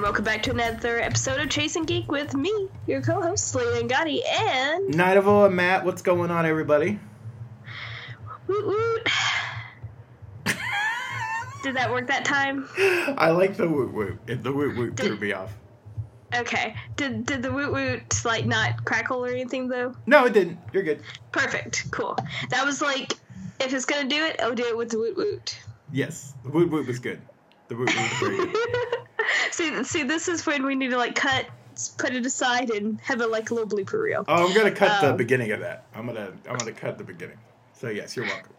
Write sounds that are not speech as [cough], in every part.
welcome back to another episode of Chasing Geek with me, your co-host Selina Angotti, and Knight of OA Matt. What's going on, everybody? woot woot. Did that work that time? [laughs] I like the woot woot. It- The woot woot threw me off. Okay. Did did the woot woot like not crackle or anything though? No, it didn't. You're good. Perfect. Cool. That was like, if it's gonna do it, I'll do it with the woot woot. Yes, the woot woot was good. The woot was [laughs] see, see, this is when we need to like cut, put it aside, and have a like little blooper reel. Oh, I'm gonna cut the Um, beginning of that. I'm gonna I'm gonna cut the beginning. So yes, you're welcome.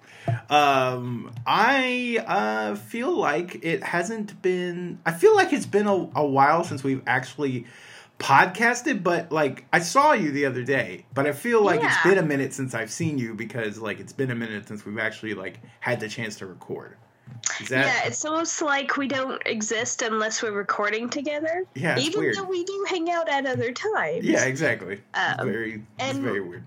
Um, I uh, feel like it hasn't been. I feel like it's been a, a while since we've actually podcasted. But like, I saw you the other day. But I feel like it's been a minute since I've seen you because like it's been a minute since we've actually like had the chance to record. That yeah, it's almost like we don't exist unless we're recording together. Yeah, it's even weird. though we do hang out at other times. Yeah, exactly. it's Um, very, it's and- very weird.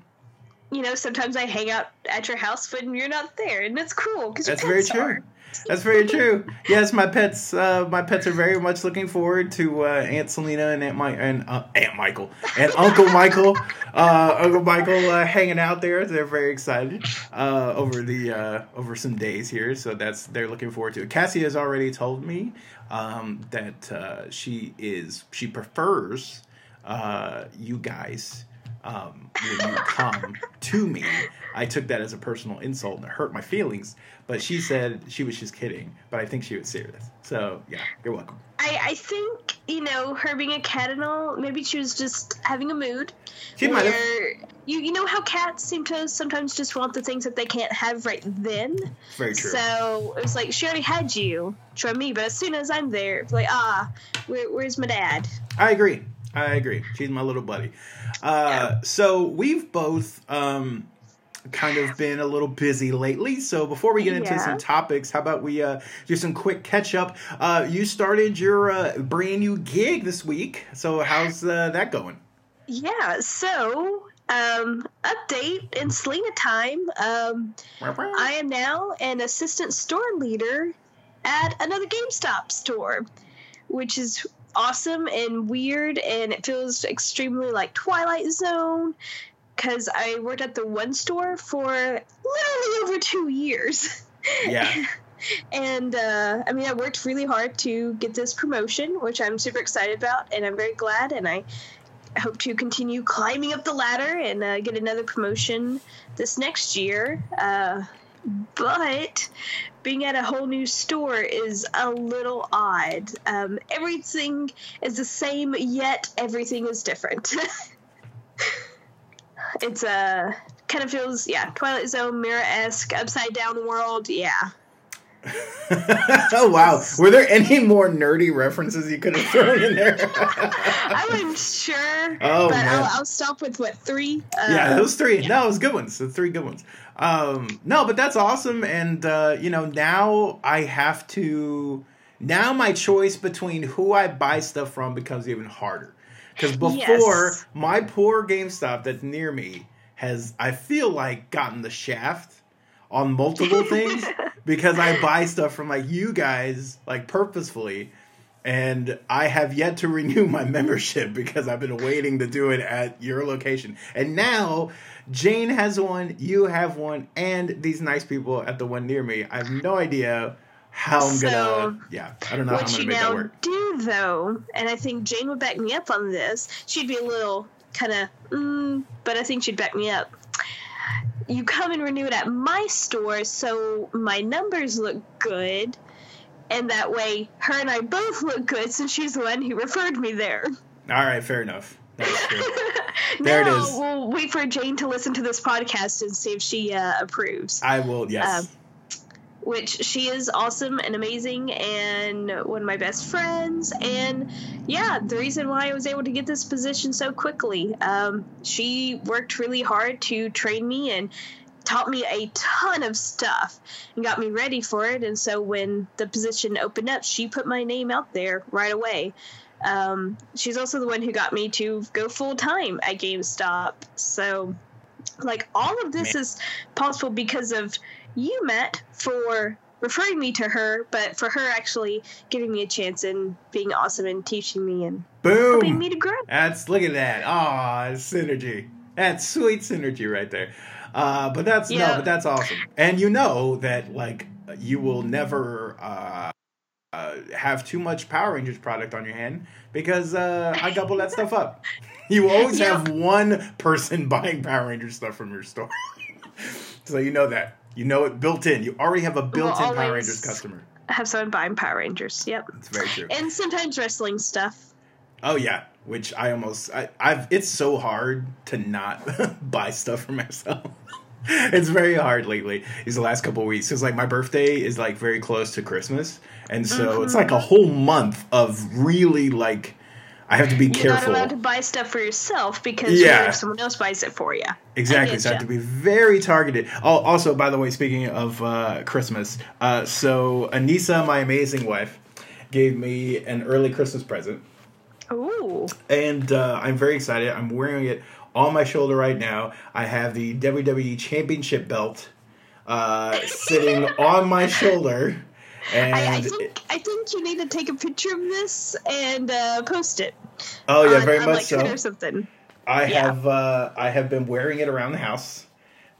You know, sometimes I hang out at your house when you're not there, and it's cool because That's very true. That's very true. Yes, my pets, uh, my pets are very much looking forward to uh, Aunt Selina and Aunt Mi- and uh, Aunt Michael and Uncle Michael, uh, Uncle Michael uh, hanging out there. They're very excited uh, over the uh, over some days here, so that's they're looking forward to it. Cassie has already told me um, that uh, she is she prefers uh, you guys um, when you come to me. I took that as a personal insult and it hurt my feelings. But she said she was just kidding. But I think she was serious. So yeah, you're welcome. I, I think you know her being a cat and all. Maybe she was just having a mood. She might have. you you know how cats seem to sometimes just want the things that they can't have right then. Very true. So it was like she already had you, try me. But as soon as I'm there, it's like ah, where, where's my dad? I agree. I agree. She's my little buddy. Uh, So we've both um, kind of been a little busy lately. So before we get into Yeah. some topics, how about we uh, do some quick catch up? Uh, you started your uh, brand new gig this week. So how's uh, that going? Yeah. So um, update in Selina time. Um, I am now an assistant store leader at another GameStop store, which is awesome and weird, and it feels extremely like Twilight Zone. Because I worked at the one store for literally over two years. Yeah. [laughs] and uh, I mean, I worked really hard to get this promotion, which I'm super excited about, and I'm very glad. And I hope to continue climbing up the ladder and uh, get another promotion this next year. Uh, but being at a whole new store is a little odd. Um, everything is the same, yet everything is different. [laughs] it's a uh, kind of feels yeah Twilight Zone mirror esque upside down world. Yeah. [laughs] oh wow! Were there any more nerdy references you could have thrown in there? [laughs] I wasn't sure, Oh, but man. I'll, I'll stop with what three? Uh, yeah, those three. No, it was good ones. The three good ones. Um, no, but that's awesome. And uh, you know, now I have to. Now my choice between who I buy stuff from becomes even harder. Because before Yes. my poor GameStop that's near me has, I feel like, gotten the shaft on multiple [laughs] things because I buy stuff from like you guys like purposefully and I have yet to renew my membership because I've been waiting to do it at your location. And now Jane has one, you have one, and these nice people at the one near me. I have no idea how I'm So, gonna yeah, I don't know how I'm what gonna you make that now work. do though, and I think Jane would back me up on this. She'd be a little kind of, mm, but I think she'd back me up. You come and renew it at my store, so my numbers look good, and that way her and I both look good since she's the one who referred me there. All right, fair enough. [laughs] There it is. we'll wait for Jane to listen to this podcast and see if she uh, approves. I will yes. Um, which she is awesome and amazing and one of my best friends. And yeah the reason why i was able to get this position so quickly um, she worked really hard to train me and taught me a ton of stuff and got me ready for it. And so when the position opened up she put my name out there right away. Um, she's also the one who got me to go full time at gamestop. So like all of this Man. is possible because of you met for referring me to her, but for her actually giving me a chance and being awesome and teaching me and helping me to grow. That's look at that. Ah, synergy. That's sweet synergy right there. Uh, but that's no, but that's awesome. And you know that like you will never uh, uh, have too much Power Rangers product on your hand because uh, I double that stuff up. [laughs] You always Yeah. have one person [laughs] buying Power Rangers stuff from your store, [laughs] so you know that. You know it built in. You already have a built-in Power Rangers customer. Have someone buying Power Rangers. Yep. It's very true. And sometimes wrestling stuff. Oh yeah, which I almost I, I've it's so hard to not [laughs] buy stuff for myself. [laughs] it's very hard lately. These the last couple of weeks because like my birthday is like very close to Christmas, and so it's mm-hmm. like a whole month of really like I have to be careful. You're not allowed to buy stuff for yourself because Yeah. if someone else buys it for you? Exactly. So I have to be very targeted. Oh, also, by the way, speaking of uh, Christmas, uh, so Anissa, my amazing wife, gave me an early Christmas present. Ooh. and uh, I'm very excited. I'm wearing it on my shoulder right now. I have the WWE Championship belt uh, sitting [laughs] on my shoulder, and I, I think I think you need to take a picture of this and uh, post it. Oh yeah, on, very on, much like, so. Or something. I yeah. have uh, I have been wearing it around the house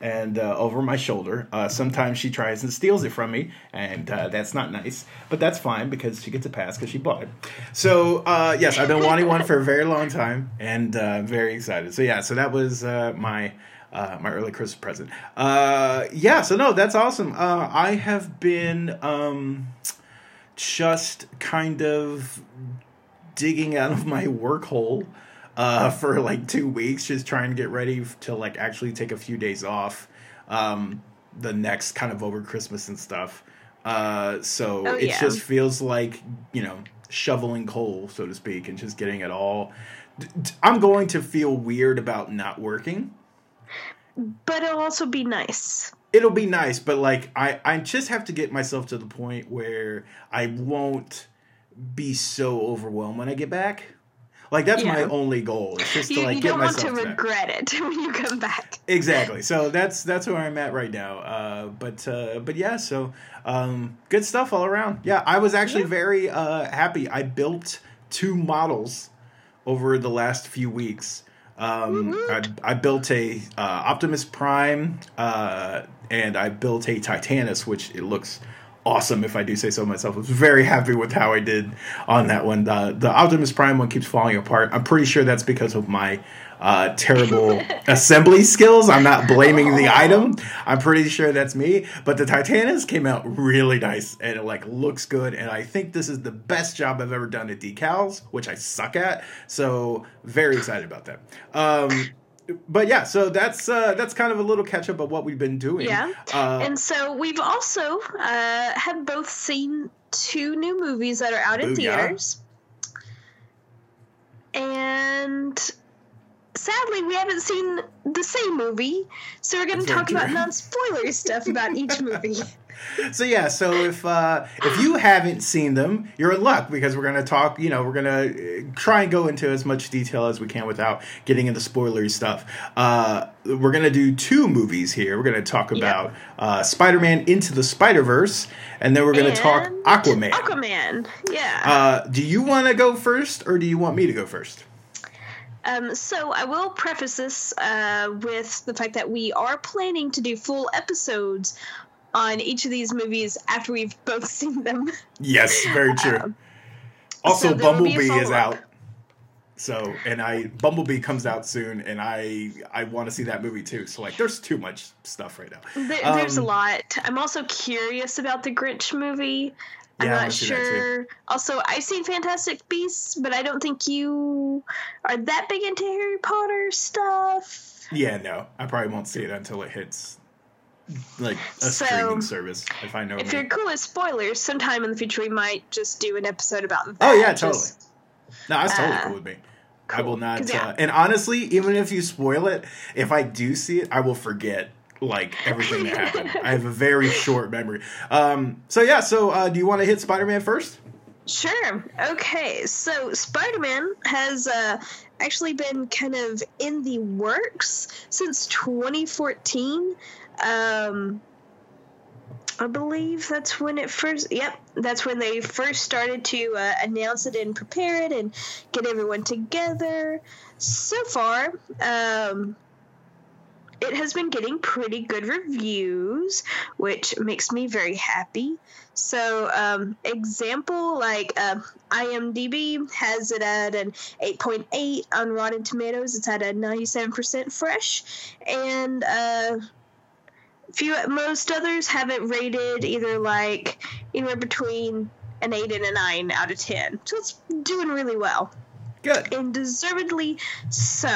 and uh, over my shoulder. Uh, sometimes she tries and steals it from me, and uh, that's not nice. But that's fine because she gets a pass because she bought it. So uh, yes, I've been wanting one for a very long time, and uh, I'm very excited. So yeah, so that was uh, my. Uh, my early Christmas present. Uh, yeah, so no, that's awesome. Uh, I have been um, just kind of digging out of my work hole uh, for like two weeks, just trying to get ready to like actually take a few days off um, the next kind of over Christmas and stuff. Uh, so Oh, it yeah. just feels like you know shoveling coal, so to speak, and just getting it all. I'm going to feel weird about not working. But it'll also be nice. It'll be nice, but like I, I just have to get myself to the point where I won't be so overwhelmed when I get back. Like that's my only goal. It's just to like You, like you don't want to regret it [laughs] when you come back. Exactly. So that's that's where I'm at right now. Uh, but uh, but yeah, so um, good stuff all around. Yeah, I was actually Yeah. very uh, happy. I built two models over the last few weeks. Um, I, I built a uh, Optimus Prime uh, and I built a Titanus, which it looks awesome if I do say so myself. I was very happy with how I did on that one. The, the Optimus Prime one keeps falling apart. I'm pretty sure that's because of my uh, terrible [laughs] assembly skills. I'm not blaming the item. I'm pretty sure that's me. But the Titanus came out really nice and it like looks good. And I think this is the best job I've ever done at decals, which I suck at. So very excited about that. Um, but yeah, so that's uh, that's kind of a little catch up of what we've been doing. Yeah. Uh, and so we've also uh, have both seen two new movies that are out in theaters. And sadly, we haven't seen the same movie, so we're going to talk about non spoiler stuff about each [laughs] movie. So yeah, so if uh, if you haven't seen them, you're in luck because we're gonna talk. You know, we're gonna uh, try and go into as much detail as we can without getting into spoilery stuff. Uh, we're gonna do two movies here. We're gonna talk about uh, Spider-Man Into the Spider-Verse, and then we're gonna talk Aquaman. Aquaman, yeah. Uh, do you want to go first, or do you want me to go first? Um, so I will preface this uh, with the fact that we are planning to do full episodes on each of these movies after we've both [laughs] seen them. Yes, very true. Um, also, so there will be a Bumblebee is out. So, and I Bumblebee comes out soon, and I I want to see that movie too. So, like, there's too much stuff right now. There, there's a Um, lot. I'm also curious about the Grinch movie. I'm Yeah, not wanna see that too. sure. Also, I've seen Fantastic Beasts, but I don't think you are that big into Harry Potter stuff. Yeah, no, I probably won't see it until it hits like a So, streaming service. If I know. If me. you're cool with spoilers, sometime in the future we might just do an episode about that. Oh, yeah, Just- No, that's totally uh, cool with me. I will not. yeah. Uh, and honestly, even if you spoil it, if I do see it, I will forget like everything that happened. I have a very [laughs] short memory. Um. So yeah. So uh, do you want to hit Spider Man first? Sure. Okay. So Spider Man has uh, actually been kind of in the works since 2014. Um, I believe that's when it first. Yep, that's when they first started to uh, announce it and prepare it and get everyone together. So far, um, it has been getting pretty good reviews, which makes me very happy. So, um, example like uh, IMDb has it at an 8.8 on Rotten Tomatoes. It's at a 97% fresh, and uh, few most others have it rated either like anywhere between an 8 and a 9 out of 10 so it's doing really well. Good. and deservedly so.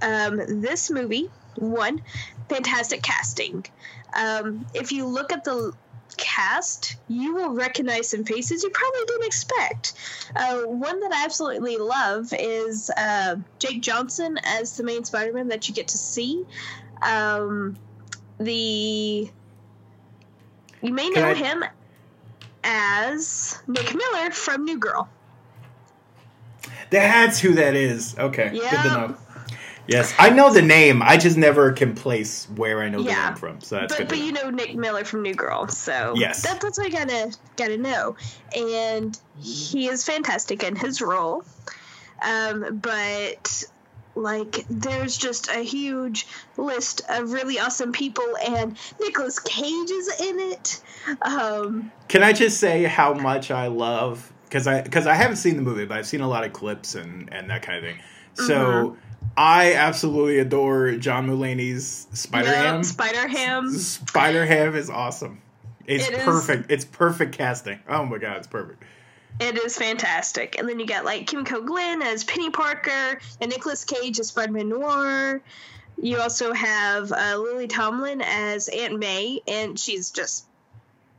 Um, this movie one fantastic casting. Um, if you look at the cast you will recognize some faces you probably didn't expect. Uh, one that i absolutely love is uh, jake johnson as the main spider-man that you get to see. Um, the you may know I- him as Nick Miller from New Girl. That's who that is. Okay. Good to Yeah. know. Yes, I know the name. I just never can place where I know the name from. So that's but good. but to you know. know Nick Miller from New Girl, so Yes. that, that's what I gotta gotta know. And he is fantastic in his role. Um, but like there's just a huge list of really awesome people and Nicolas Cage is in it. Um, Can I just say how much I love because I because I haven't seen the movie, but I've seen a lot of clips and and that kind of thing. So Mm-hmm. I absolutely adore John Mulaney's Spider Ham. Spider Ham. Spider Ham is awesome. It's It is- perfect. It's perfect casting. Oh my god, it's perfect. It is fantastic. And then you got like Kimiko Glenn as Peni Parker and Nicolas Cage as Spider-Man Noir. You also have uh, Lily Tomlin as Aunt May, and she's just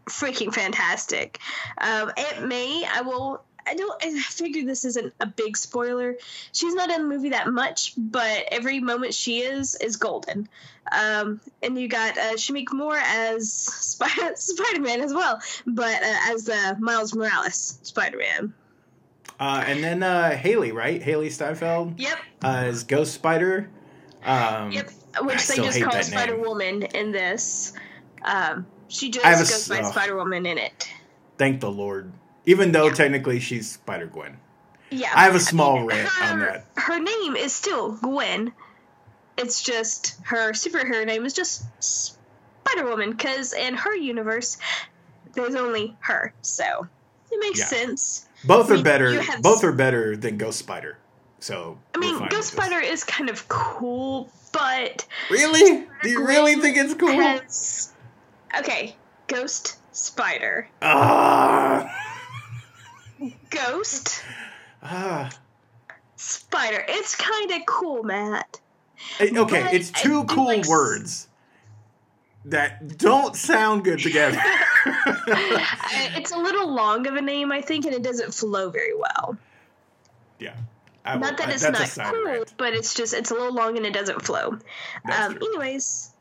freaking fantastic. Um, Aunt May, I will. I don't. I figure this isn't a big spoiler. She's not in the movie that much, but every moment she is is golden. Um, and you got uh, Shameik Moore as Spider [laughs] Spider Man as well, but uh, as uh, Miles Morales Spider Man. Uh, and then uh, Haley, right? Hailee Steinfeld Yep. uh, as Ghost Spider. Um, Yep. Which they just call Spider Woman in this. Um, she just I have a goes by oh. Spider Woman in it. Thank the Lord. Even though Yeah. technically she's Spider Gwen. Yeah. I have a small rant her, on that. Her name is still Gwen. It's just her superhero name is just Spider Woman because in her universe, there's only her. So it makes Yeah. sense. Both I are better. Both are better than Ghost Spider. So I mean, Ghost. Spider is kind of cool, but Really? Do you really think it's cool? has- okay, Ghost Spider. Ah. Ghost Ah. Spider. It's kind of cool, Matt. Eh, Okay, But it's two cool like words that don't sound good together. [laughs] [laughs] It's a little long of a name, I think, and it doesn't flow very well. yeah. I will- not that I- it's not cool, rant. but it's just it's a little long and it doesn't flow. Um, anyways,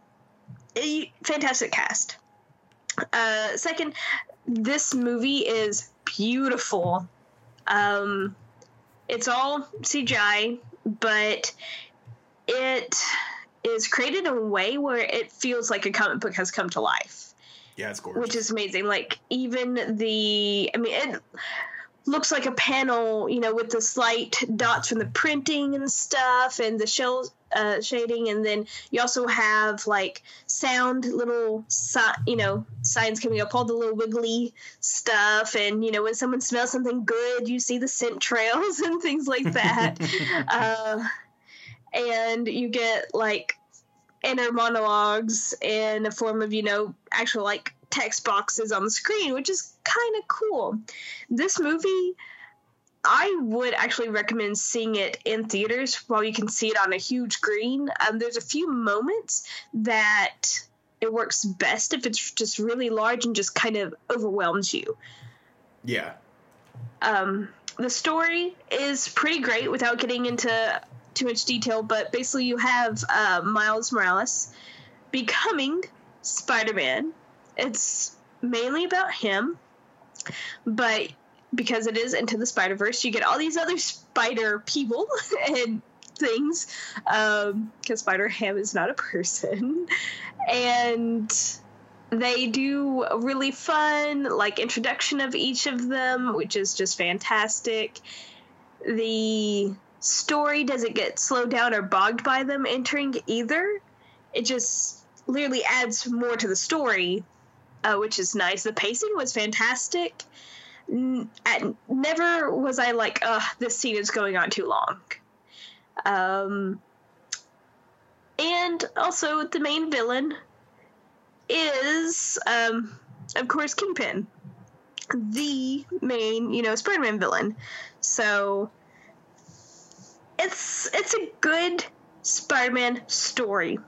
a fantastic cast. Uh, second, this movie is beautiful. Um, it's all CGI, but it is created in a way where it feels like a comic book has come to life Yeah, it's gorgeous. which is amazing. Like even the, I mean, it looks like a panel, you know, with the slight dots from the printing and stuff, and the shell uh, shading, and then you also have like sound little, si- you know, signs coming up, all the little wiggly stuff, and you know, when someone smells something good, you see the scent trails [laughs] and things like that. [laughs] uh, and you get like inner monologues in the form of you know actual like text boxes on the screen which is kind of cool this movie i would actually recommend seeing it in theaters while you can see it on a huge screen um, there's a few moments that it works best if it's just really large and just kind of overwhelms you yeah. um, the story is pretty great without getting into too much detail, but basically you have uh, Miles Morales becoming Spider Man. It's mainly about him, but because it is into the Spider Verse, you get all these other spider people [laughs] and things because Spider Ham is not a person. And they do a really fun like introduction of each of them, which is just fantastic. The story doesn't get slowed down or bogged by them entering either. It just literally adds more to the story, uh, which is nice. The pacing was fantastic. At, never was I like, ugh, this scene is going on too long. Um, and also, the main villain is, um, of course, Kingpin, the main, you know, Spider-Man villain. So it's it's a good Spider-Man story.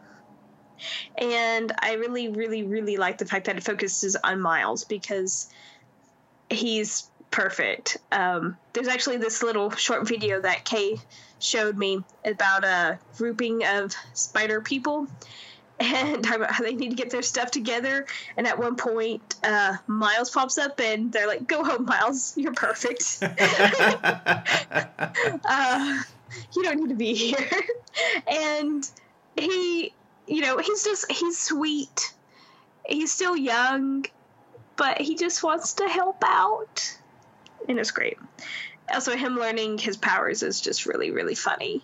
And I really, really, really like the fact that it focuses on Miles because he's perfect. Um, there's actually this little short video that Kay showed me about a grouping of spider people [laughs] and talk about how they need to get their stuff together. And at one point, uh, Miles pops up and they're like, "Go home, Miles. You're perfect. [laughs] uh, you don't need to be here." [laughs] and he, you know, he's just he's sweet. He's still young, but he just wants to help out, and it's great. Also, him learning his powers is just really, really funny.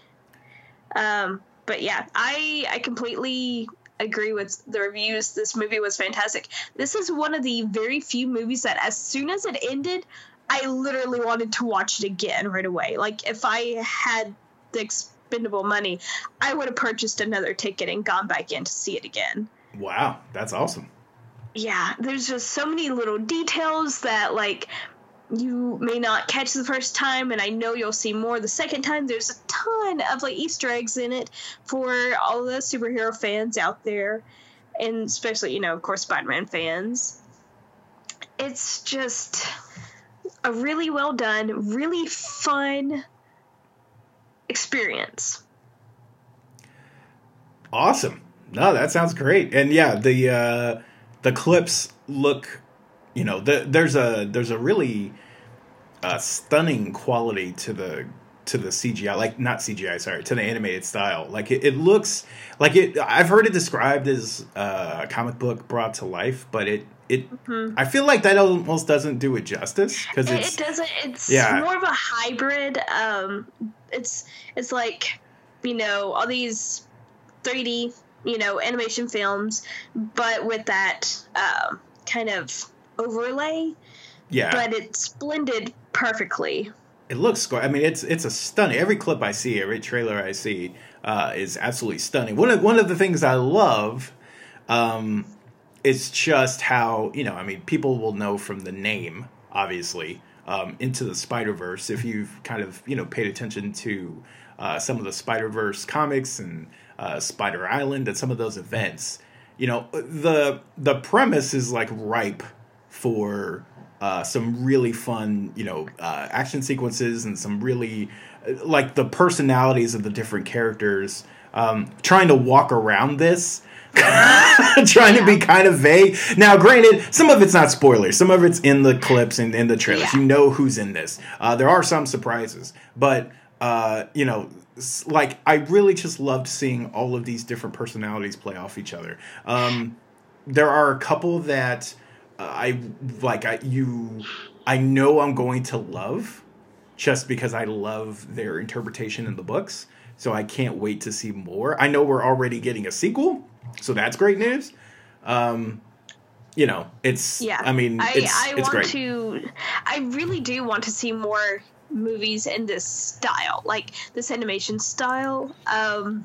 Um, but yeah, I I completely agree with the reviews. This movie was fantastic. This is one of the very few movies that, as soon as it ended, I literally wanted to watch it again right away. Like if I had the expendable money, I would have purchased another ticket and gone back in to see it again. Wow, that's awesome. Yeah, there's just so many little details that like you may not catch the first time and i know you'll see more the second time. There's a ton of like easter eggs in it for all the superhero fans out there and especially you know of course spider-man fans. It's just a really well done really fun experience. Awesome. No that sounds great. And yeah the uh the clips look you know, the, there's a there's a really uh, stunning quality to the to the CGI, like not CGI, sorry, to the animated style. Like it, it looks like it. I've heard it described as uh, a comic book brought to life, but it it. Mm-hmm. I feel like that almost doesn't do it justice because it, it, doesn't. It's yeah. more of a hybrid. Um, it's it's like you know all these 3D you know animation films, but with that um, kind of overlay. Yeah. But it's blended perfectly. It looks. great. I mean, it's it's a stunning. Every clip I see, every trailer I see, uh, is absolutely stunning. One of one of the things I love, um, is just how you know. I mean, people will know from the name, obviously, um, into the Spider Verse. If you've kind of you know paid attention to uh, some of the Spider Verse comics and uh, Spider Island and some of those events, you know the the premise is like ripe for uh, some really fun, you know, uh, action sequences and some really uh, like the personalities of the different characters. Um, trying to walk around this, [laughs] trying yeah. to be kind of vague. Now, granted, some of it's not spoilers. Some of it's in the clips and in the trailers. Yeah. You know who's in this. Uh, there are some surprises, but uh, you know, like I really just loved seeing all of these different personalities play off each other. Um, there are a couple that I like I you I know I'm going to love just because I love their interpretation in the books. So I can't wait to see more. I know we're already getting a sequel, so that's great news. Um, you know, it's yeah. I mean, it's, I, I it's want great. to. I really do want to see more movies in this style, like this animation style. Um,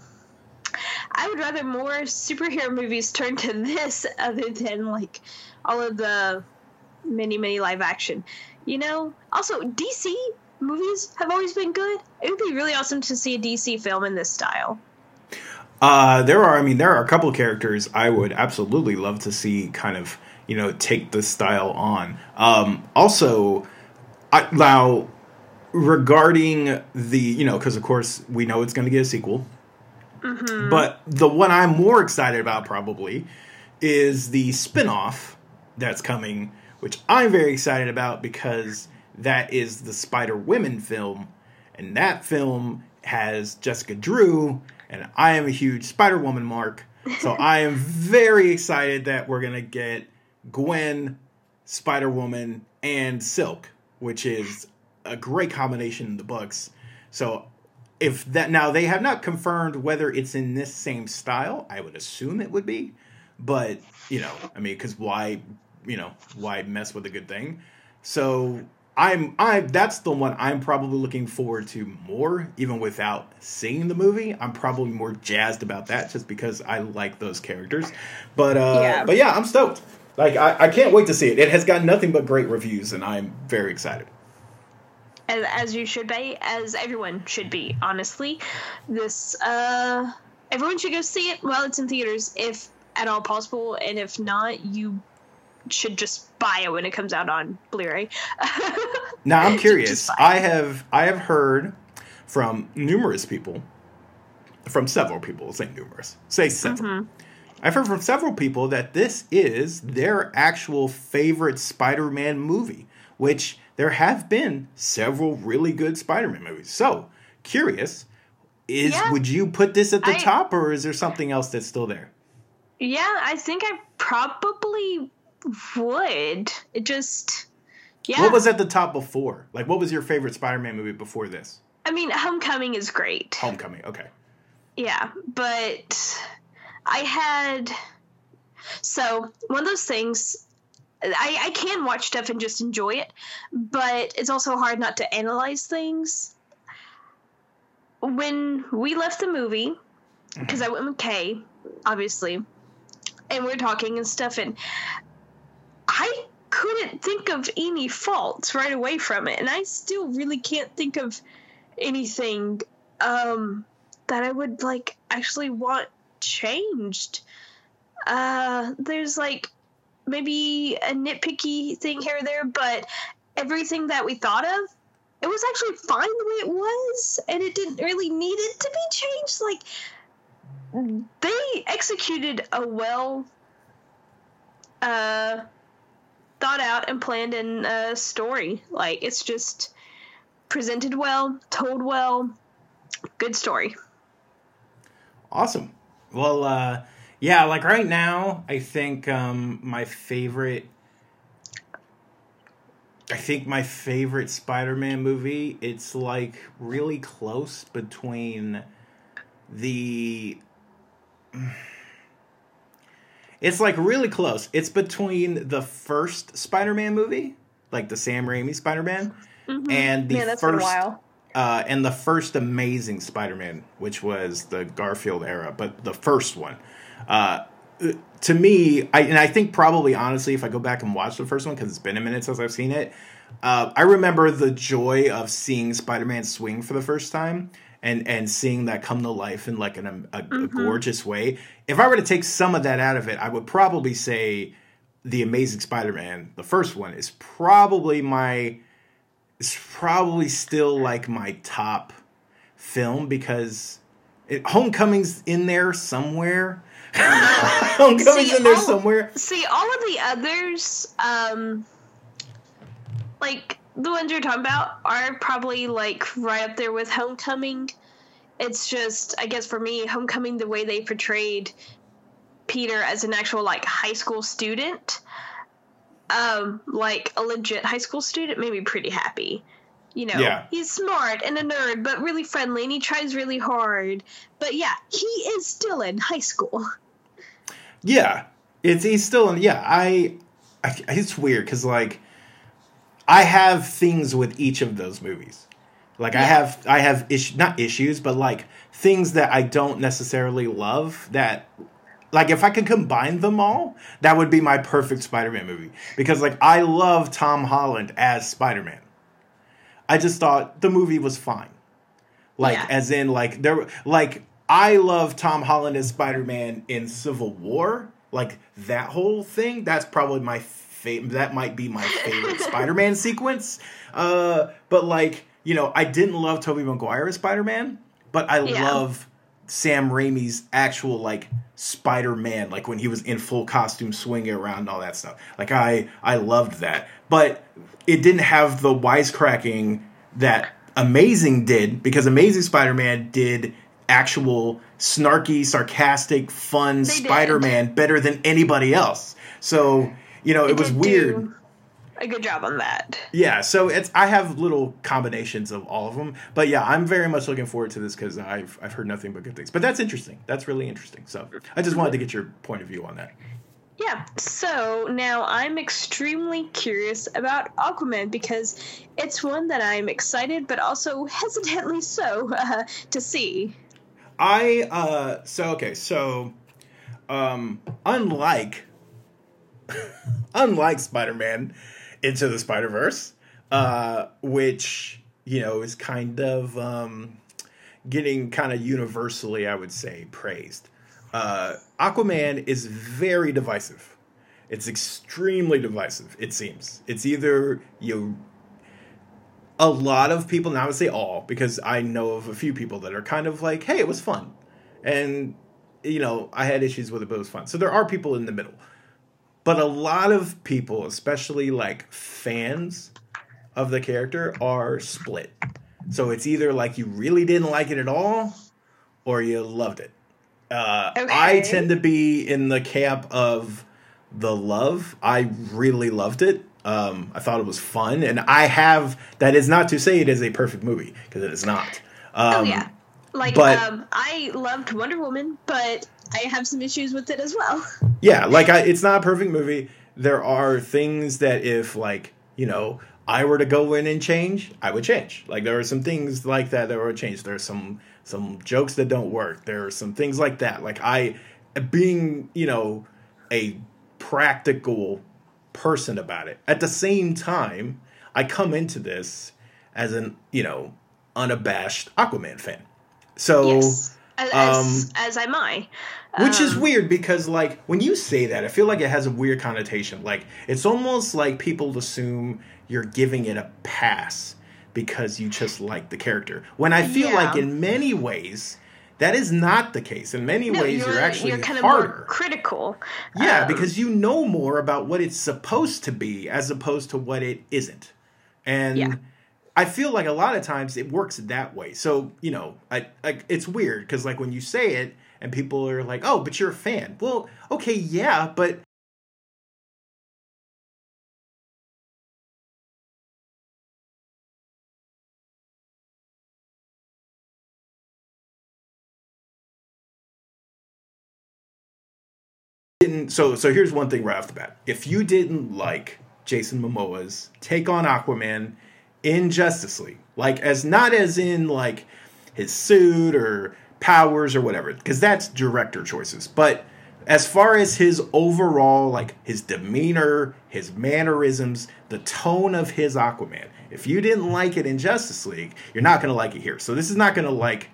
I would rather more superhero movies turn to this [laughs] other than like all of the many many live action. You know, also DC movies have always been good. It would be really awesome to see a DC film in this style. Uh, there are, I mean, there are a couple characters I would absolutely love to see kind of, you know, take this style on. Um, also, I, now regarding the, you know, because of course we know it's going to get a sequel. Mm-hmm. But the one I'm more excited about probably is the spin-off that's coming, which I'm very excited about because that is the Spider Women film, and that film has Jessica Drew, and I am a huge Spider Woman mark. So [laughs] I am very excited that we're gonna get Gwen, Spider Woman, and Silk, which is a great combination in the books. So if that now they have not confirmed whether it's in this same style, I would assume it would be, but you know, I mean, because why, you know, why mess with a good thing? So I'm I that's the one I'm probably looking forward to more, even without seeing the movie. I'm probably more jazzed about that just because I like those characters. But uh Yeah. but yeah, I'm stoked. Like I, I can't wait to see it. It has got nothing but great reviews and I'm very excited. As, as you should be, as everyone should be. Honestly, this uh, everyone should go see it while it's in theaters, if at all possible, and if not, you should just buy it when it comes out on Blu-ray. [laughs] Now I'm curious. I have I have heard from numerous people, from several people. Say numerous. Say several. I've heard from several people that this is their actual favorite Spider-Man movie, which there have been several really good Spider-Man movies. So curious. Is Yeah. would you put this at the I- top, or is there something else that's still there? yeah, I think I probably would. It just, yeah. What was at the top before? Like, what was your favorite Spider-Man movie before this? I mean, Homecoming is great. Homecoming. Okay. Yeah, but I had so one of those things. I, I can watch stuff and just enjoy it, but it's also hard not to analyze things. When we left the movie, because I went with Kay, obviously, and we are talking and stuff, and I couldn't think of any faults right away from it, and I still really can't think of anything um, that I would like actually want changed. Uh, there's like maybe a nitpicky thing here or there, but everything that we thought of, it was actually fine the way it was, and it didn't really need it to be changed. Like they executed a well uh, thought out and planned in uh, story. Like it's just presented well, told well, good story. Awesome. Well, uh, yeah, like right now, I think um, my favorite. I think my favorite Spider-Man movie. It's like really close between the. It's like really close. It's between the first Spider-Man movie, like the Sam Raimi Spider-Man, and the yeah, that's been a first while. uh, and the first Amazing Spider-Man, which was the Garfield era, but the first one. Uh, to me, I and I think probably honestly, if I go back and watch the first one because it's been a minute since I've seen it, uh, I remember the joy of seeing Spider-Man swing for the first time and and seeing that come to life in like an, a, a gorgeous way. If I were to take some of that out of it, I would probably say the Amazing Spider-Man, the first one, is probably my it's probably still like my top film because it, Homecoming's in there somewhere. [laughs] Homecoming's See, in there all- somewhere. See, all of the others, um, like the ones you're talking about, are probably like right up there with Homecoming. It's just, I guess for me, Homecoming, the way they portrayed Peter as an actual like high school student, um, like a legit high school student, made me pretty happy. You know, Yeah. he's smart and a nerd, but really friendly, and he tries really hard. But yeah, he is still in high school. Yeah, it's he's still in. Yeah, I, I it's weird because like I have things with each of those movies. Like I have I have issue not issues, but like things that I don't necessarily love. That like if I could combine them all, that would be my perfect Spider-Man movie. Because like I love Tom Holland as Spider-Man. I just thought the movie was fine. Like Yeah. as in like there like I love Tom Holland as Spider-Man in Civil War. Like that whole thing, that's probably my favorite that might be my favorite [laughs] Spider-Man sequence. Uh but like, you know, I didn't love Tobey Maguire as Spider-Man, but I Yeah. love Sam Raimi's actual like Spider-Man, like when he was in full costume swinging around and all that stuff. Like I I loved that. But it didn't have the wisecracking that Amazing did because Amazing Spider-Man did actual snarky, sarcastic, fun They Spider Man better than anybody else. So you know, it was weird. do A good job on that. Yeah, so it's I have little combinations of all of them, but yeah, I'm very much looking forward to this because I've I've heard nothing but good things. But that's interesting. That's really interesting. So I just wanted to get your point of view on that. Yeah, so now I'm extremely curious about Aquaman because it's one that I'm excited but also [laughs] hesitantly so uh, to see. I uh so okay, so um unlike [laughs] unlike Spider-Man into the Spider-Verse, uh which, you know, is kind of um getting kind of universally, I would say, praised. Uh Aquaman is very divisive. It's extremely divisive, it seems. It's either you a lot of people, now I would say all, because I know of a few people that are kind of like, hey, it was fun. And, you know, I had issues with it, but it was fun. So there are people in the middle. But a lot of people, especially like fans of the character, are split. So it's either like you really didn't like it at all or you loved it. Uh, Okay. I tend to be in the camp of the love. I really loved it. Um, I thought it was fun, and I have. That is not to say it is a perfect movie because it is not. Um, oh yeah, like but- um, I loved Wonder Woman, but I have some issues with it as well. [laughs] yeah like I, it's not a perfect movie. There are things that if like you know i were to go in and change i would change. Like there are some things like that that would change there's some some jokes that don't work. There are some things like that. Like i being you know a practical person about it. At the same time i come into this as an you know unabashed aquaman fan so yes, as, um, as, as am I. which is Um, weird because, like, when you say that, I feel like it has a weird connotation. Like, it's almost like people assume you're giving it a pass because you just like the character. When I feel Yeah. like, in many ways, that is not the case. In many No, ways, you're, actually you're kind of harder. more critical. yeah, Um, because you know more about what it's supposed to be as opposed to what it isn't. And Yeah. I feel like a lot of times it works that way. So, you know, I, I it's weird because like when you say it and people are like, "Oh, but you're a fan." Well, okay, yeah, but didn't so so here's one thing right off the bat. If you didn't like Jason Momoa's take on Aquaman in Justice League, like as not as in like his suit or powers or whatever, because that's director choices, but as far as his overall like his demeanor, his mannerisms, the tone of his Aquaman, if you didn't like it in Justice League, you're not going to like it here. So this is not going to like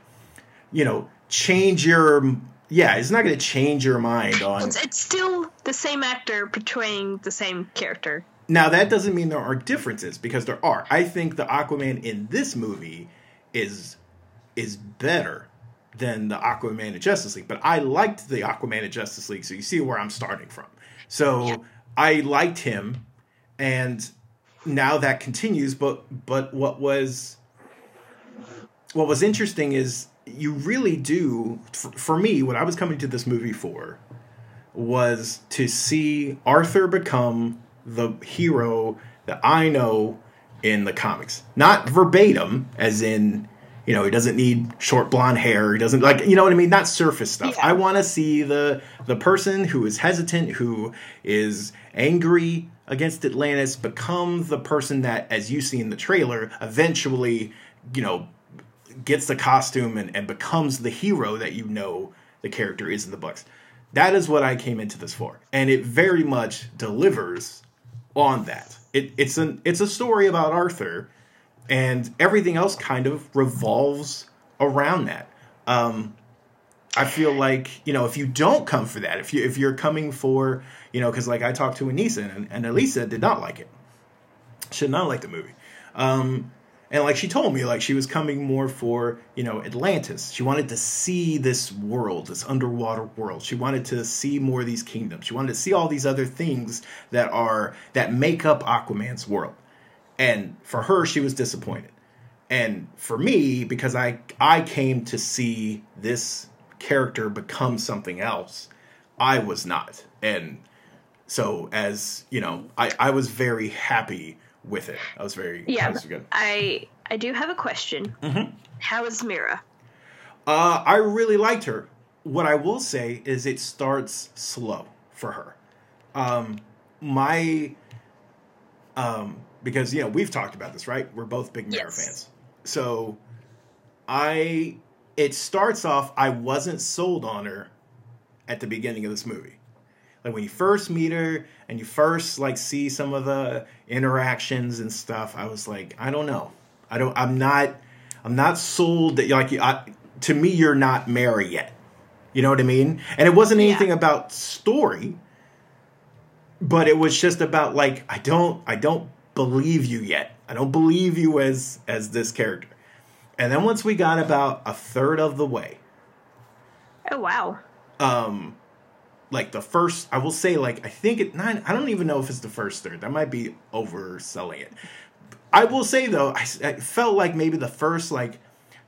you know change your yeah, it's not going to change your mind on It's, it's still the same actor portraying the same character. Now that doesn't mean there are differences because there are. I think the Aquaman in this movie is is better than the Aquaman in Justice League, but I liked the Aquaman in Justice League, so you see where I'm starting from. So Yeah. I liked him, and now that continues. But but what was what was interesting is you really do for, for me what I was coming to this movie for was to see Arthur become the hero that I know in the comics. Not verbatim, as in, you know, he doesn't need short blonde hair. He doesn't like, you know what I mean? Not surface stuff. Yeah. I want to see the the person who is hesitant, who is angry against Atlantis, become the person that, as you see in the trailer, eventually, you know, gets the costume and, and becomes the hero that you know the character is in the books. That is what I came into this for, and it very much delivers on that. It, it's an it's a story about Arthur, and everything else kind of revolves around that. Um, I feel like you know if you don't come for that, if you if you're coming for you know because like I talked to Anissa and, and Elisa did not like it, should not like the movie. Um, and like she told me, like she was coming more for you know Atlantis. She wanted to see this world, this underwater world. She wanted to see more of these kingdoms. She wanted to see all these other things that are that make up Aquaman's world. And for her, she was disappointed. And for me, because I I came to see this character become something else, I was not. And so as, you know, I, I was very happy with it. I was very Yeah, was good. I I do have a question. Mhm. How is Mera? Uh, I really liked her. What I will say is it starts slow for her. Um, my, um, because you know we've talked about this, right? We're both big Mera Yes. fans. So, I it starts off. I wasn't sold on her at the beginning of this movie. Like when you first meet her and you first like see some of the interactions and stuff, I was like, I don't know. I don't. I'm not. I'm not sold that like I, to me you're not Mera yet. You know what I mean? And it wasn't Yeah. anything about story, but it was just about like I don't I don't believe you yet. I don't believe you as as this character. And then once we got about a third of the way, Oh wow. um like the first i will say like i think it nine i don't even know if it's the first third that might be overselling it i will say though i, I felt like maybe the first like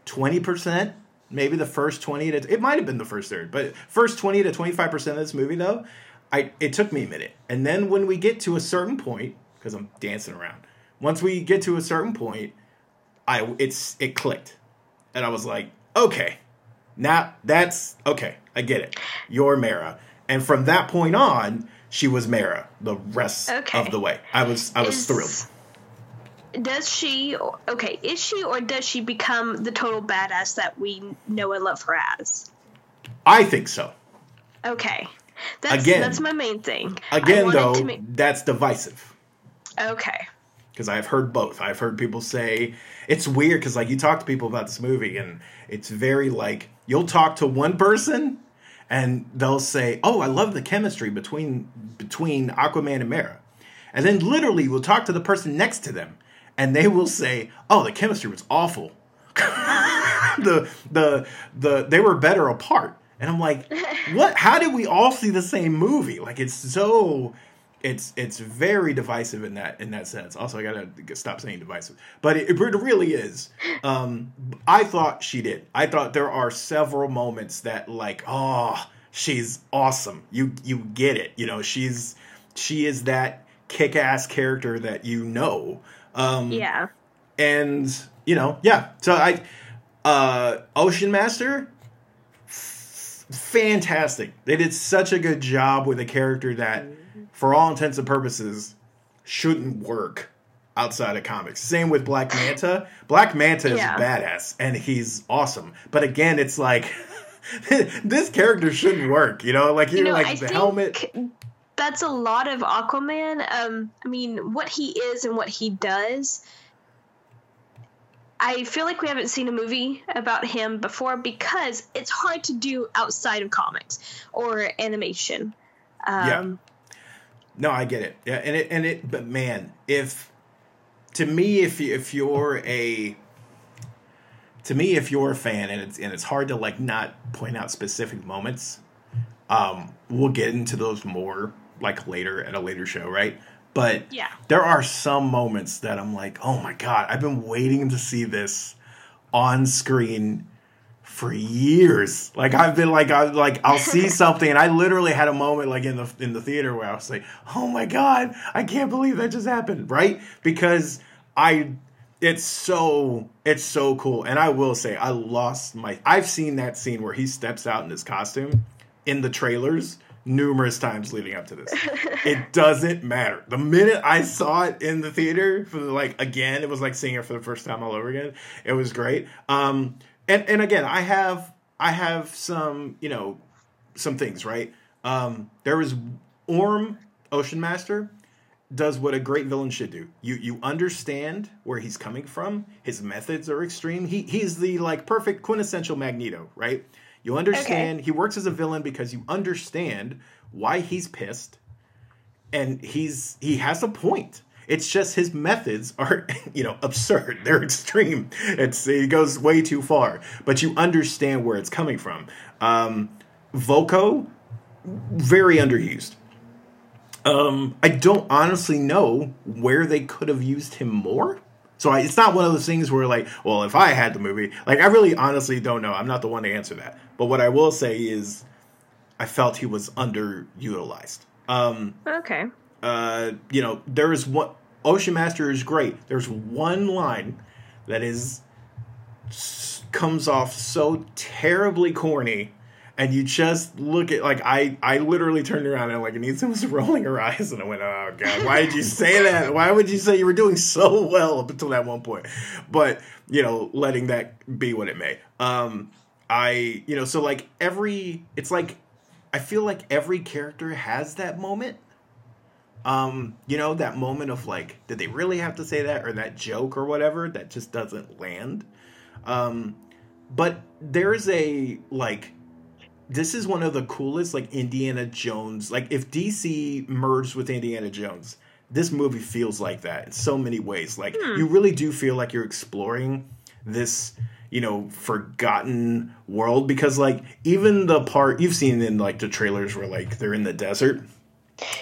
20% maybe the first 20 to it might have been the first third but first 20 to 25% of this movie though i it took me a minute and then when we get to a certain point because i'm dancing around once we get to a certain point i it's it clicked and i was like okay now that's okay. I get it. You're Mera, and from that point on, she was Mera the rest Okay. of the way. I was I was Is- thrilled. Does she okay, is she or does she become the total badass that we know and love her as? I think so. Okay. That's Again- that's my main thing. Again, though, make- that's divisive okay. because I've heard both. I've heard people say it's weird because like you talk to people about this movie, and it's very like you'll talk to one person. And they'll say, "Oh, I love the chemistry between between Aquaman and Mera," and then literally we'll talk to the person next to them, and they will say, "Oh, the chemistry was awful. [laughs] the the the they were better apart." And I'm like, [laughs] "What? How did we all see the same movie? Like it's so." It's it's very divisive in that in that sense. Also, I gotta stop saying divisive, but it, it really is. Um, I thought she did. I thought there are several moments that like, oh, she's awesome. You you get it. You know, she's she is that kick ass character that you know. Um, Yeah. and you know, yeah. So I, uh, Ocean Master, f- fantastic. They did such a good job with a character that, for all intents and purposes, shouldn't work outside of comics. Same with Black Manta. Black Manta is Yeah. badass and he's awesome. But again, it's like [laughs] this character shouldn't work. You know, like you're You know, like I the helmet. that's a lot of Aquaman. Um, I mean, what he is and what he does. I feel like we haven't seen a movie about him before because it's hard to do outside of comics or animation. Um, Yeah. No, I get it. Yeah, and it and it. But man, if to me, if you, if you're a to me, if you're a fan, and it's and it's hard to like not point out specific moments. Um, we'll get into those more like later at a later show, right? But Yeah. there are some moments that I'm like, oh my god, I've been waiting to see this on screen for years. Like I've been like I like I'll [laughs] see something and I literally had a moment like in the in the theater where I was like, "Oh my god, I can't believe that just happened." Right? Because I it's so it's so cool. And I will say I lost my I've seen that scene where he steps out in his costume in the trailers numerous times leading up to this. [laughs] it doesn't matter. The minute I saw it in the theater for the, like again, it was like seeing it for the first time all over again. It was great. Um and and again, I have I have some, you know, some things, right? Um there was Orm Ocean Master does what a great villain should do. You you understand where he's coming from. His methods are extreme. He he's the like perfect quintessential Magneto, right? You understand he works as a villain because you understand why he's pissed and he's he has a point. It's just his methods are, [laughs] you know, absurd. They're extreme. It's it goes way too far. But you understand where it's coming from. Um, Vulko, very underused. Um, I don't honestly know where they could have used him more. So I, it's not one of those things where like, well, if I had the movie, like I really honestly don't know. I'm not the one to answer that. But what I will say is, I felt he was underutilized. Um, Okay. uh, you know, there is one Ocean Master is great. There's one line that is comes off so terribly corny, and you just look at like I I literally turned around and like Anissa was [laughs] rolling her eyes, and I went, oh god, why did you say that? Why would you say you were doing so well up until that one point? But you know, letting that be what it may. Um, I you know, so like every it's like I feel like every character has that moment um you know that moment of like did they really have to say that or that joke or whatever that just doesn't land? Um but there's a like this is one of the coolest like indiana jones like if dc merged with indiana jones this movie feels like that in so many ways. Like you really do feel like you're exploring this you know forgotten world because like even the part you've seen in like the trailers where like they're in the desert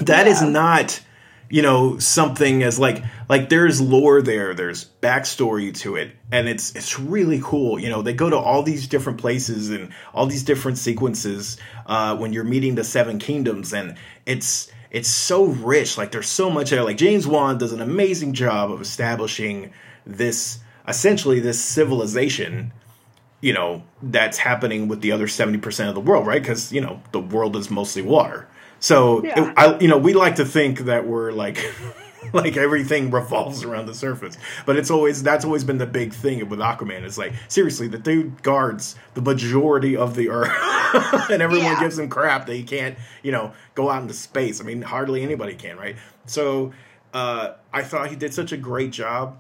that is Yeah. not you know something as like like there's lore there there's backstory to it and it's it's really cool you know they go to all these different places and all these different sequences uh when you're meeting the seven kingdoms and it's it's so rich like there's so much there like james wan does an amazing job of establishing this essentially this civilization you know that's happening with the other 70% of the world right because you know the world is mostly water so Yeah. it- I, you know we like to think that we're like [laughs] like everything revolves around the surface. But it's always that's always been the big thing with aquaman. It's like seriously the dude guards the majority of the earth. [laughs] And everyone Yeah. gives him crap that he can't you know go out into space. I mean hardly anybody can right? So uh i thought he did such a great job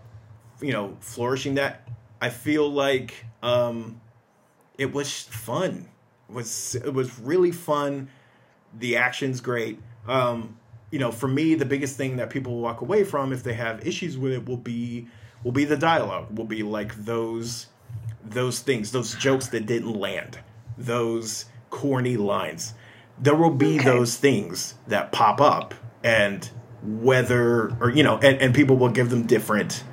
you know flourishing that. I feel like um it was fun. It was it was really fun the action's great um you know for me the biggest thing that people walk away from if they have issues with it will be will be the dialogue will be like those those things those jokes that didn't land those corny lines there will be Okay. those things that pop up and whether or you know and, and people will give them different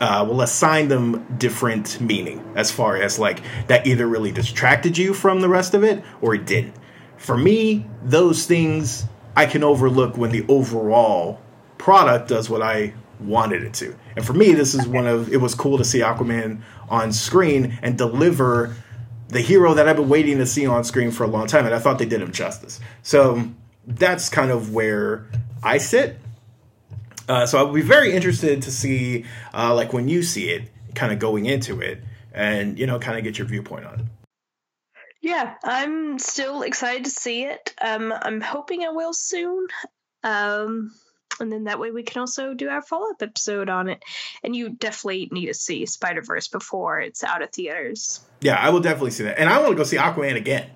uh, will assign them different meaning as far as like that either really distracted you from the rest of it or it didn't. For me, those things I can overlook when the overall product does what I wanted it to. And for me, this is one of it was cool to see Aquaman on screen and deliver the hero that I've been waiting to see on screen for a long time, and I thought they did him justice. So that's kind of where I sit. Uh, so I'll be very interested to see, uh, like when you see it, kind of going into it, and you know, kind of get your viewpoint on it. Yeah, I'm still excited to see it. Um, I'm hoping I will soon. Um, and then that way we can also do our follow up episode on it. And you definitely need to see Spider Verse before it's out of theaters. Yeah, I will definitely see that, and I want to go see Aquaman again.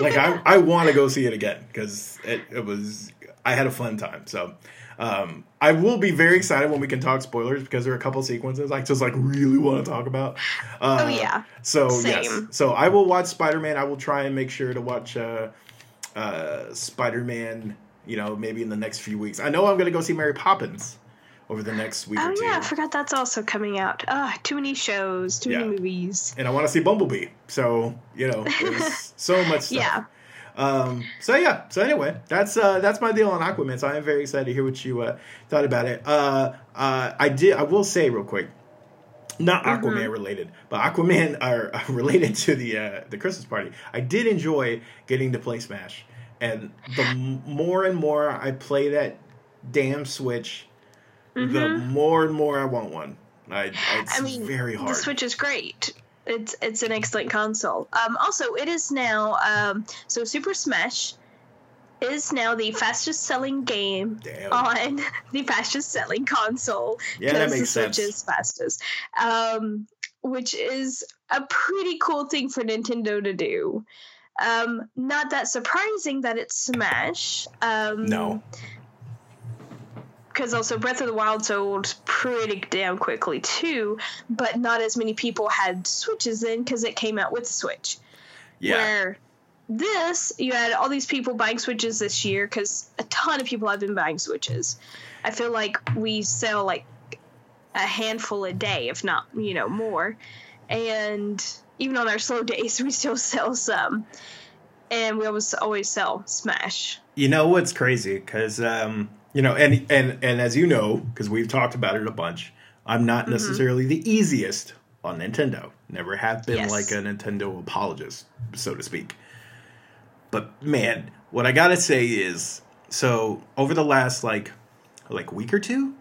Like I, I want to go see it again because it, it was I had a fun time. So um, I will be very excited when we can talk spoilers because there are a couple sequences I just like really want to talk about. Uh, oh yeah, So yes, so I will watch Spider Man. I will try and make sure to watch uh, uh, Spider Man. You know, maybe in the next few weeks. I know I'm going to go see Mary Poppins over the next week oh or two, yeah, I forgot that's also coming out. Ah, too many shows, too Yeah. many movies. and I want to see Bumblebee. So you know, there's [laughs] so much stuff. Yeah, Um, so yeah. So anyway, that's uh, that's my deal on Aquaman. So I am very excited to hear what you uh, thought about it. Uh, uh, I did. I will say real quick, not Aquaman related, but Aquaman are [laughs] uh, related to the uh, the Christmas party. I did enjoy getting to play Smash, and the m- more and more I play that damn Switch, the more and more I want one. I, it's I mean, very hard. the Switch is great. It's it's an excellent console. Um, also, it is now um, so Super Smash is now the fastest selling game Damn. on [laughs] the fastest selling console. Yeah, that makes the Switch sense. is fastest, um, which is a pretty cool thing for Nintendo to do. Um, not that surprising that it's Smash. Um, No. Because also Breath of the Wild sold pretty damn quickly too, but not as many people had Switches then because it came out with Switch. Yeah. Where this, you had all these people buying Switches this year because a ton of people have been buying Switches. I feel like we sell like a handful a day, if not, you know, more. And even on our slow [laughs] days, we still sell some. And we always always sell Smash. You know what's crazy? Because um, you know, and and and as you know, because we've talked about it a bunch, I'm not Mm-hmm. necessarily the easiest on Nintendo. Never have been Yes. like a Nintendo apologist, so to speak. But man, what I gotta say is, so over the last like like week or two,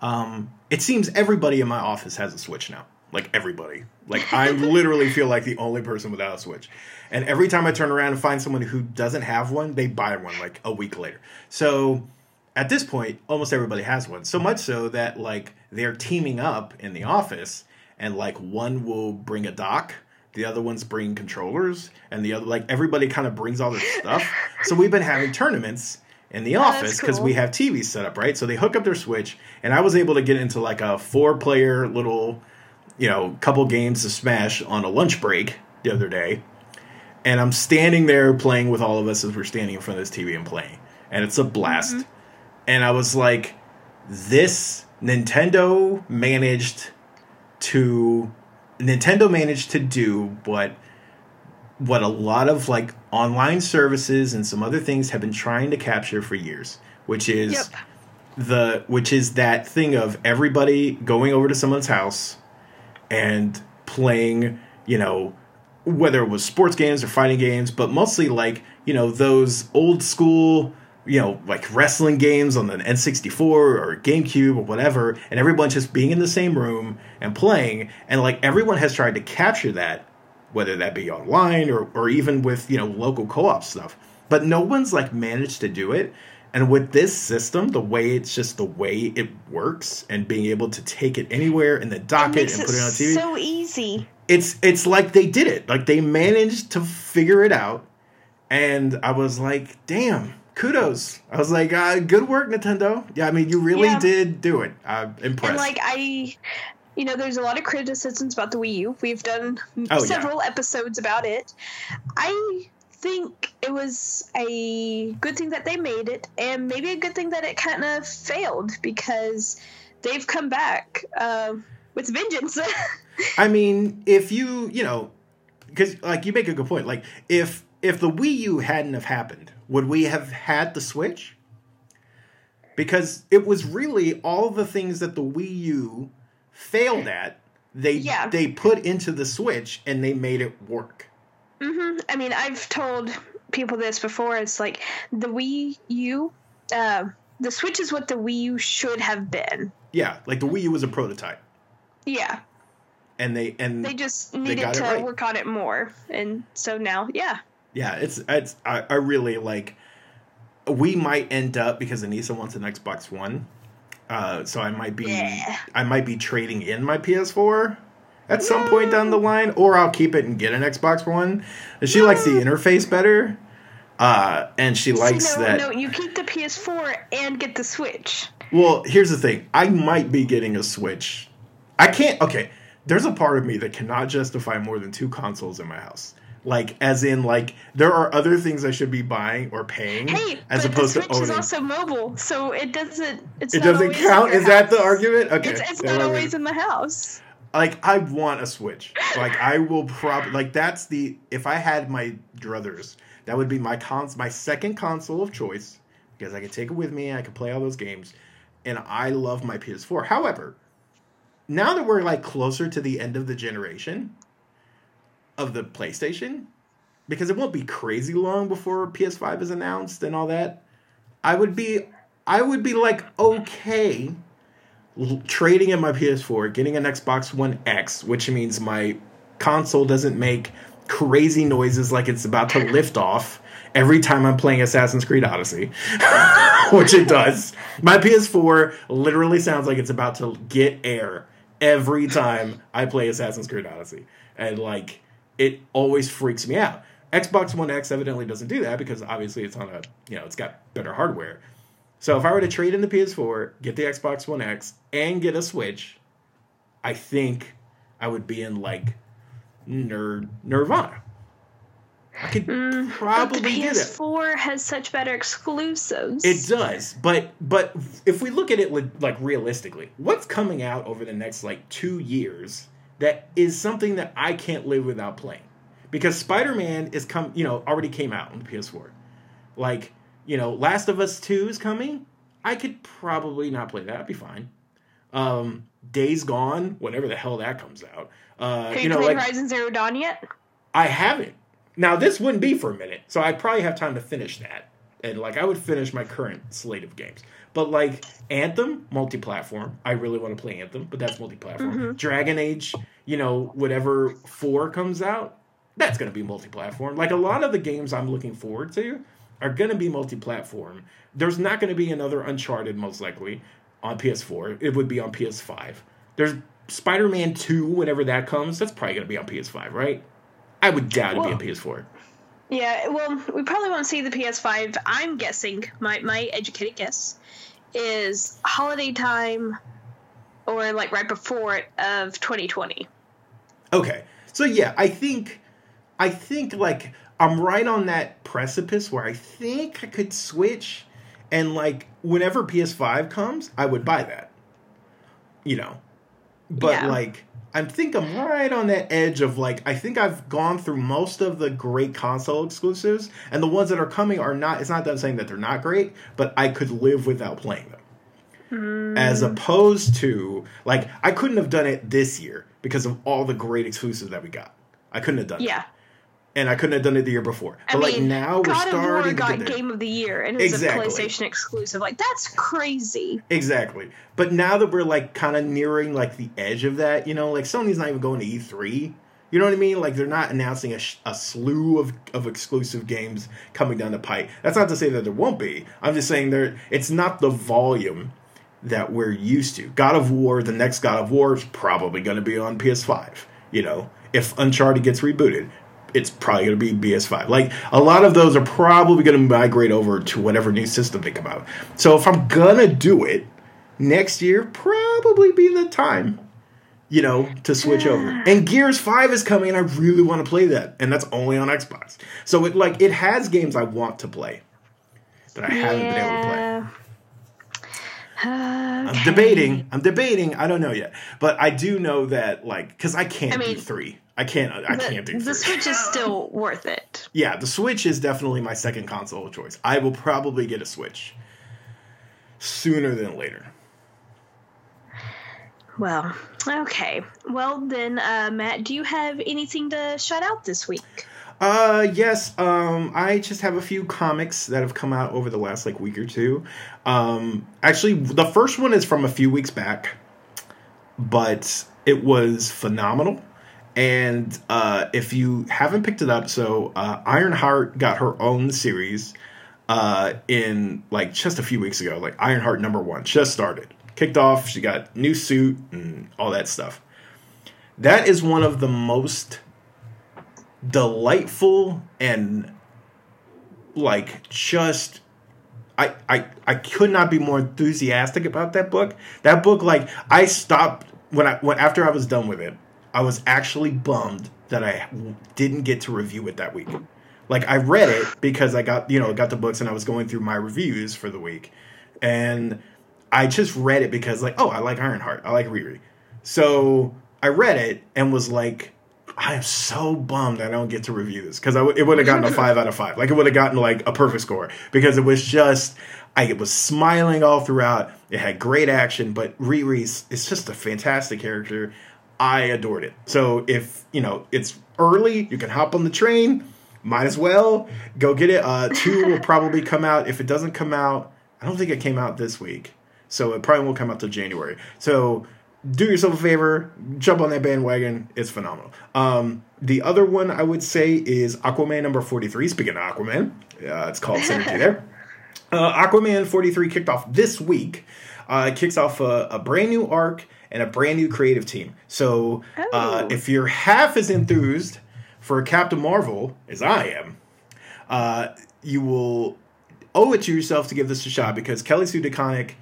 um, it seems everybody in my office has a Switch now. Like everybody. Like I [laughs] literally feel like the only person without a Switch. And every time I turn around and find someone who doesn't have one, they buy one like a week later. So at this point, almost everybody has one. So much so that like they're teaming up in the office and like one will bring a dock, the other ones bring controllers, and the other like everybody kind of brings all their stuff. so we've been having tournaments in the office because cool. we have TVs set up, right? So they hook up their Switch, and I was able to get into like a four player little, you know, couple games of Smash on a lunch break the other day. And I'm standing there playing with all of us as we're standing in front of this TV and playing. And it's a blast. Mm-hmm. And I was like, this Nintendo managed to Nintendo managed to do what what a lot of like online services and some other things have been trying to capture for years, which is Yep. the which is that thing of everybody going over to someone's house and playing, you know, whether it was sports games or fighting games, but mostly like, you know, those old school, you know, like wrestling games on the N64 or GameCube or whatever, and everyone just being in the same room and playing. And like everyone has tried to capture that, whether that be online or, or even with, you know, local co op stuff. But no one's like managed to do it. And with this system, the way it's just the way it works and being able to take it anywhere and then dock It it, and put it on TV so easy. it's it's like they did it. Like they managed to figure it out, and I was like, "Damn, kudos!" I was like, uh, "Good work, Nintendo." Yeah, I mean, you really Yeah. did do it. I'm impressed. And like I, you know, there's a lot of criticisms about the Wii U. We've done Oh, yeah. several episodes about it. I think it was a good thing that they made it, and maybe a good thing that it kind of failed because they've come back uh, with vengeance. [laughs] I mean, if you you know, because like you make a good point. Like if if the Wii U hadn't have happened, would we have had the Switch? Because it was really all the things that the Wii U failed at. They Yeah. they put into the Switch and they made it work. hmm I mean, I've told people this before. It's like the Wii U, uh, the Switch is what the Wii U should have been. Yeah, like the Wii U was a prototype, Yeah, and they and they just needed it to right. work on it more, and so now, yeah, yeah, it's it's I, I really like. We might end up because Anissa wants an Xbox One, uh, so I might be Yeah. I might be trading in my PS4 at some point down the line, or I'll keep it and get an Xbox One. She likes the interface better, uh, and she likes no, that. no, you keep the PS4 and get the Switch. Well, here's the thing. I might be getting a Switch. I can't. Okay, there's a part of me that cannot justify more than two consoles in my house. Like, as in, like there are other things I should be buying or paying Hey, as opposed the to Switch is also mobile, so it doesn't. It's it doesn't count. Is that the argument? Okay, It's, it's not always in the house. like I want a Switch. Like I will probably like that's the if I had my druthers, that would be my cons my second console of choice because I could take it with me. I could play all those games, and I love my PS4. However, now that we're like closer to the end of the generation of the PlayStation, because it won't be crazy long before PS5 is announced and all that, I would be I would be like okay trading in my PS4, getting an Xbox One X, which means my console doesn't make crazy noises like it's about to lift off every time I'm playing Assassin's Creed Odyssey, [laughs] which it does. My PS4 literally sounds like it's about to get air every time I play Assassin's Creed Odyssey. And like it always freaks me out. Xbox One X evidently doesn't do that because obviously it's on a, you know, it's got better hardware. So if I were to trade in the PS4, get the Xbox One X, and get a Switch, I think I would be in like nerd nirvana. I could mm, probably but the get it. PS4 has such better exclusives. It does, but but if we look at it like realistically, what's coming out over the next like two years that is something that I can't live without playing? Because Spider Man is come, you know, already came out on the PS4. Like, you know, Last of Us Two is coming. I could probably not play that. I'd be fine. Um, Days Gone, whenever the hell that comes out. Uh, Have you, you know, played like, Horizon Zero Dawn yet? I haven't. Now this wouldn't be for a minute, so I'd probably have time to finish that. And like I would finish my current slate of games. But like Anthem, multi-platform. I really want to play Anthem, but that's multi-platform. Mm-hmm. Dragon Age, you know, whatever four comes out, that's gonna be multi-platform. Like a lot of the games I'm looking forward to are gonna be multi-platform. There's not gonna be another Uncharted, most likely, on PS4. It would be on PS5. There's Spider-Man 2, whenever that comes, that's probably gonna be on PS5, right? I would doubt it'd be a PS4. Yeah, well, we probably won't see the PS5. I'm guessing my my educated guess is holiday time or like right before it of 2020. Okay. So yeah, I think I think like I'm right on that precipice where I think I could switch and like whenever PS5 comes, I would buy that. You know. But yeah. like I think I'm right on that edge of like I think I've gone through most of the great console exclusives, and the ones that are coming are not. It's not that I'm saying that they're not great, but I could live without playing them. Mm. As opposed to like I couldn't have done it this year because of all the great exclusives that we got. I couldn't have done. Yeah. It and I couldn't have done it the year before. But I like mean, now we're God starting of War got Game of the Year and it's exactly. a PlayStation exclusive. Like that's crazy. Exactly. But now that we're like kind of nearing like the edge of that, you know, like Sony's not even going to E3. You know what I mean? Like they're not announcing a, sh- a slew of, of exclusive games coming down the pipe. That's not to say that there won't be. I'm just saying there it's not the volume that we're used to. God of War, the next God of War is probably going to be on PS5. You know, if Uncharted gets rebooted, it's probably going to be PS5. Like a lot of those are probably going to migrate over to whatever new system they come out. So if I'm gonna do it next year, probably be the time, you know, to switch over. And Gears Five is coming, and I really want to play that, and that's only on Xbox. So it like it has games I want to play that I haven't been able to play. Okay. I'm debating. I'm debating. I don't know yet, but I do know that like because I can't I mean, do three. I can't. I the, can't do. The Switch is [laughs] still worth it. Yeah, the Switch is definitely my second console of choice. I will probably get a Switch sooner than later. Well, okay. Well then, uh, Matt, do you have anything to shout out this week? Uh yes, um I just have a few comics that have come out over the last like week or two. Um actually the first one is from a few weeks back, but it was phenomenal. And uh, if you haven't picked it up, so uh, Ironheart got her own series uh, in like just a few weeks ago. Like Ironheart number one just started, kicked off. She got new suit and all that stuff. That is one of the most delightful and like just I, I I could not be more enthusiastic about that book. That book, like I stopped when I when after I was done with it. I was actually bummed that I didn't get to review it that week. Like I read it because I got you know got the books and I was going through my reviews for the week, and I just read it because like oh I like Ironheart I like Riri, so I read it and was like I am so bummed I don't get to review this because it would have gotten a five out of five like it would have gotten like a perfect score because it was just I it was smiling all throughout. It had great action, but Riri's it's just a fantastic character. I adored it. So if you know it's early, you can hop on the train. Might as well go get it. Uh, two will probably come out. If it doesn't come out, I don't think it came out this week, so it probably won't come out till January. So do yourself a favor, jump on that bandwagon. It's phenomenal. Um, the other one I would say is Aquaman number forty three. Speaking of Aquaman, uh, it's called Synergy there. [laughs] Uh, Aquaman forty three kicked off this week. Uh, it kicks off a, a brand new arc and a brand new creative team. So uh, oh. uh, if you're half as enthused for Captain Marvel as I am, uh, you will owe it to yourself to give this a shot because Kelly Sue DeConnick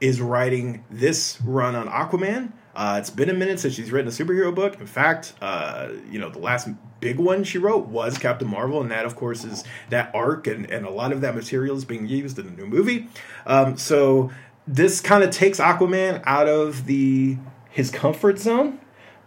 is writing this run on Aquaman. Uh, it's been a minute since she's written a superhero book. In fact, uh, you know, the last big one she wrote was Captain Marvel, and that, of course, is that arc, and, and a lot of that material is being used in the new movie. Um, so this kind of takes Aquaman out of the his comfort zone,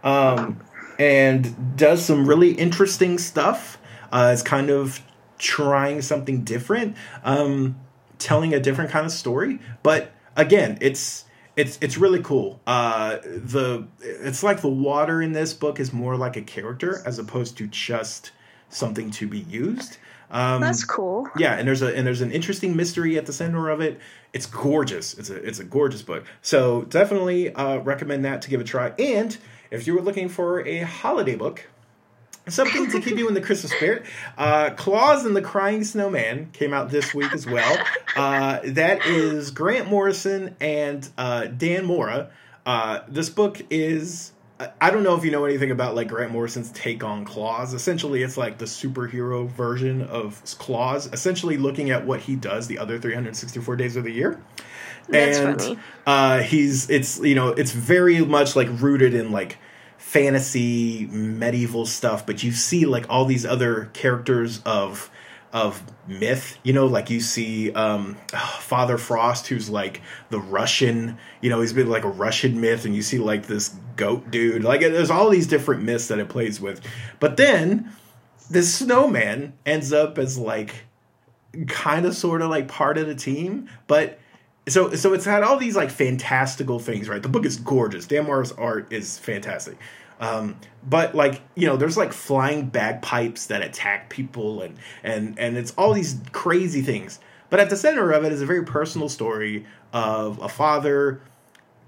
um, and does some really interesting stuff. Uh, it's kind of trying something different, um, telling a different kind of story, but again, it's it's it's really cool. Uh, the it's like the water in this book is more like a character as opposed to just something to be used. Um, That's cool. Yeah, and there's a and there's an interesting mystery at the center of it. It's gorgeous. It's a it's a gorgeous book. So definitely uh, recommend that to give a try. And if you were looking for a holiday book, Something to keep you in the Christmas spirit. Uh, Klaus and the Crying Snowman came out this week as well. Uh, that is Grant Morrison and uh, Dan Mora. Uh, this book is. I don't know if you know anything about like Grant Morrison's take on Klaus. Essentially, it's like the superhero version of Klaus. Essentially, looking at what he does the other 364 days of the year. That's and funny. Uh, he's it's you know it's very much like rooted in like fantasy medieval stuff, but you see like all these other characters of of myth you know like you see um father frost who's like the russian you know he's been like a russian myth and you see like this goat dude. Like there's all these different myths that it plays with. But then this snowman ends up as like kind of sort of like part of the team but so so it's had all these like fantastical things right? The book is gorgeous. Dan Mora's art is fantastic. Um, but like you know there's like flying bagpipes that attack people and and and it's all these crazy things. But at the center of it is a very personal story of a father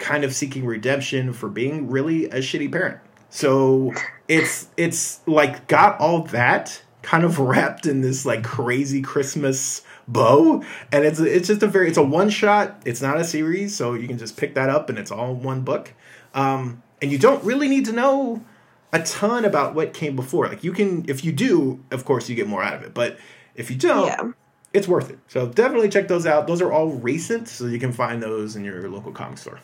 kind of seeking redemption for being really a shitty parent. So it's it's like got all that kind of wrapped in this like crazy christmas bow and it's it's just a very it's a one shot. It's not a series so you can just pick that up and it's all one book. Um, and you don't really need to know a ton about what came before. Like you can if you do of course you get more out of it but if you don't yeah. it's worth it. So definitely check those out. Those are all recent so you can find those in your local comic store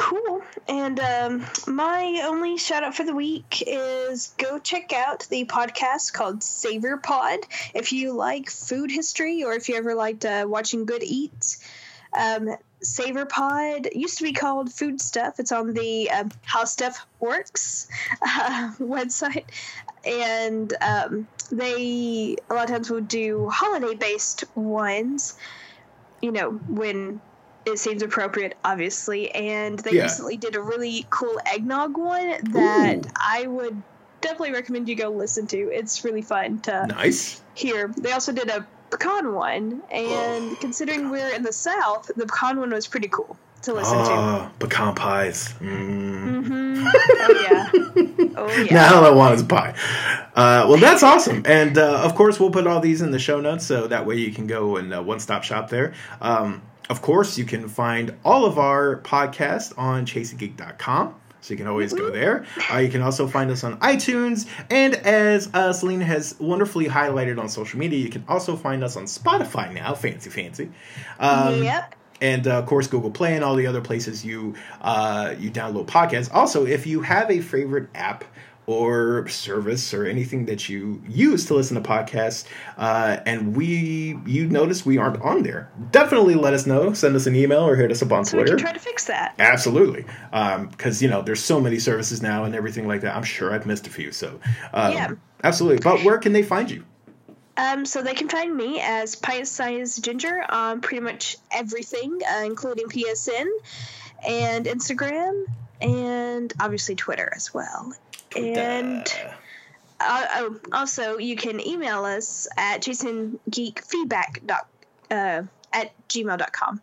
Cool. And um, my only shout out for the week is go check out the podcast called Savor Pod. If you like food history or if you ever liked uh, watching Good Eats, um, Savor Pod used to be called Food Stuff. It's on the um, How Stuff Works [laughs] uh, website. And um, they a lot of times would do holiday based ones, you know, when it seems appropriate, obviously. And they yeah. recently did a really cool eggnog one that Ooh. I would definitely recommend you go listen to. It's really fun to nice hear. They also did a pecan one, and oh, considering we're in the South, the pecan one was pretty cool to listen oh, to. Ah, pecan pies. Mm. Mm-hmm. [laughs] Oh yeah. Oh yeah. now all I want is pie. Uh, well, that's awesome, and uh, of course we'll put all these in the show notes, so that way you can go and uh, one stop shop there. Um, of course, you can find all of our podcasts on chasinggeek.com. So you can always go there. Uh, you can also find us on iTunes. And as uh, Selina has wonderfully highlighted on social media, you can also find us on Spotify now. Fancy, fancy. Um, yep and uh, of course Google Play and all the other places you uh, you download podcasts. Also, if you have a favorite app or service or anything that you use to listen to podcasts uh, and we you notice we aren't on there. Definitely let us know. Send us an email or hit us up on so twitter we can try to fix that. Absolutely. Because um, you know there's so many services now and everything like that. I'm sure i've missed a few so um, yeah. absolutely. But where can they find you? Um, so they can find me as Pint Size Ginger on pretty much everything, uh, including PSN and Instagram, and obviously Twitter as well. And uh, oh, also, you can email us at chasinggeekfeedback uh, at gmail.com.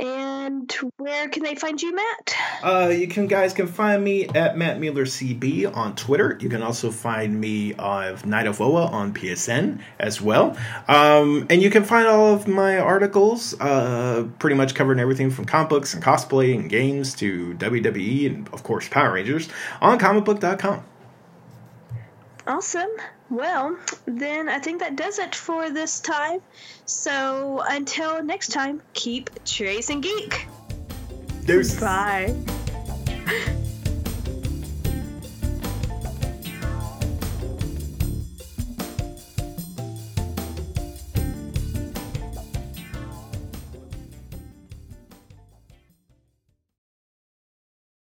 And where can they find you, Matt? Uh, you can guys can find me at Matt Mueller CB on Twitter. You can also find me of Knight of OA on PSN as well. Um, and you can find all of my articles, uh, pretty much covering everything from comic books and cosplay and games to WWE and of course Power Rangers on comicbook.com. Awesome. Well, then I think that does it for this time. So until next time, keep chasing geek. Deuces. Bye. [laughs]